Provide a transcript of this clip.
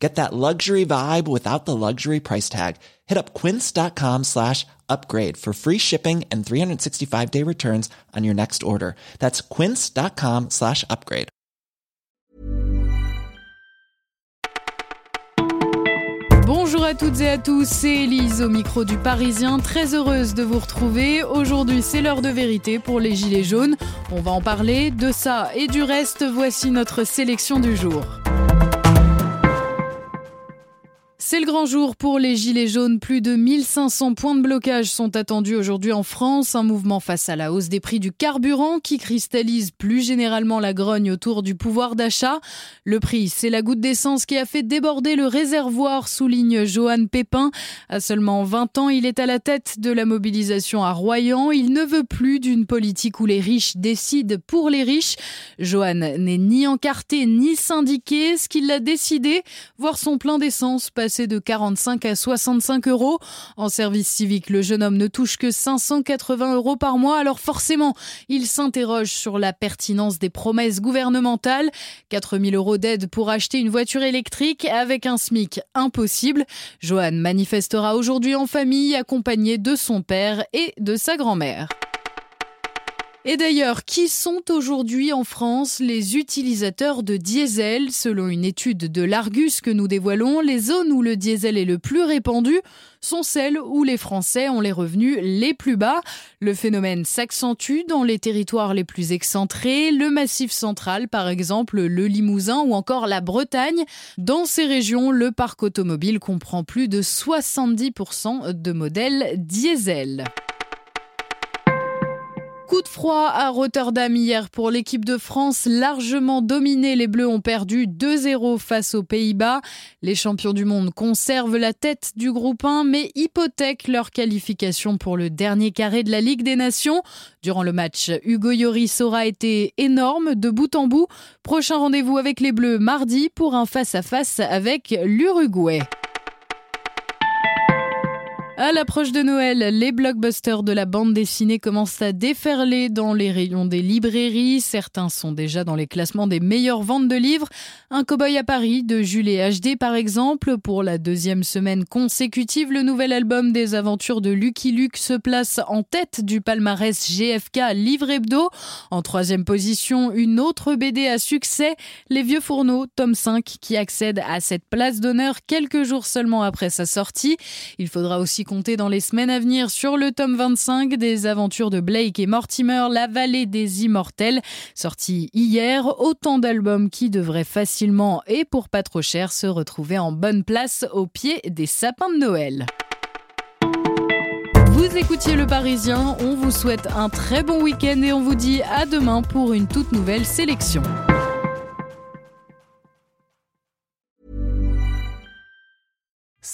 Get that luxury vibe without the luxury price tag. Hit up quince.com slash upgrade for free shipping and 365 day returns on your next order. That's quince.com slash upgrade. Bonjour à toutes et à tous, c'est Elise au micro du Parisien, très heureuse de vous retrouver. Aujourd'hui c'est l'heure de vérité pour les Gilets jaunes. On va en parler, de ça et du reste, voici notre sélection du jour. C'est le grand jour pour les Gilets jaunes. Plus de 1500 points de blocage sont attendus aujourd'hui en France. Un mouvement face à la hausse des prix du carburant qui cristallise plus généralement la grogne autour du pouvoir d'achat. Le prix, c'est la goutte d'essence qui a fait déborder le réservoir, souligne Johan Pépin. À seulement 20 ans, il est à la tête de la mobilisation à Royan. Il ne veut plus d'une politique où les riches décident pour les riches. Johan n'est ni encarté ni syndiqué. Ce qu'il a décidé, voir son plein d'essence passer de 45 à 65 euros. En service civique, le jeune homme ne touche que 580 euros par mois, alors forcément, il s'interroge sur la pertinence des promesses gouvernementales. 4000 euros d'aide pour acheter une voiture électrique avec un SMIC impossible. Johan manifestera aujourd'hui en famille, accompagné de son père et de sa grand-mère. Et d'ailleurs, qui sont aujourd'hui en France les utilisateurs de diesel? Selon une étude de l'Argus que nous dévoilons, les zones où le diesel est le plus répandu sont celles où les Français ont les revenus les plus bas. Le phénomène s'accentue dans les territoires les plus excentrés, le Massif central par exemple, le Limousin ou encore la Bretagne. Dans ces régions, le parc automobile comprend plus de 70% de modèles diesel. Froid à Rotterdam hier pour l'équipe de France, largement dominée. Les Bleus ont perdu 2-0 face aux Pays-Bas. Les champions du monde conservent la tête du groupe 1, mais hypothèquent leur qualification pour le dernier carré de la Ligue des Nations. Durant le match, Hugo Lloris aura été énorme de bout en bout. Prochain rendez-vous avec les Bleus mardi pour un face-à-face avec l'Uruguay. À l'approche de Noël, les blockbusters de la bande dessinée commencent à déferler dans les rayons des librairies. Certains sont déjà dans les classements des meilleures ventes de livres. Un cow-boy à Paris de Jules HD par exemple. Pour la deuxième semaine consécutive, le nouvel album des aventures de Lucky Luke se place en tête du palmarès GFK Livre Hebdo. En troisième position, une autre BD à succès, Les Vieux Fourneaux, tome 5, qui accède à cette place d'honneur quelques jours seulement après sa sortie. Il faudra aussi compter dans les semaines à venir sur le tome 25 des aventures de Blake et Mortimer, La vallée des immortels, sorti hier. Autant d'albums qui devraient facilement et pour pas trop cher se retrouver en bonne place au pied des sapins de Noël. Vous écoutiez Le Parisien, on vous souhaite un très bon week-end et on vous dit à demain pour une toute nouvelle sélection.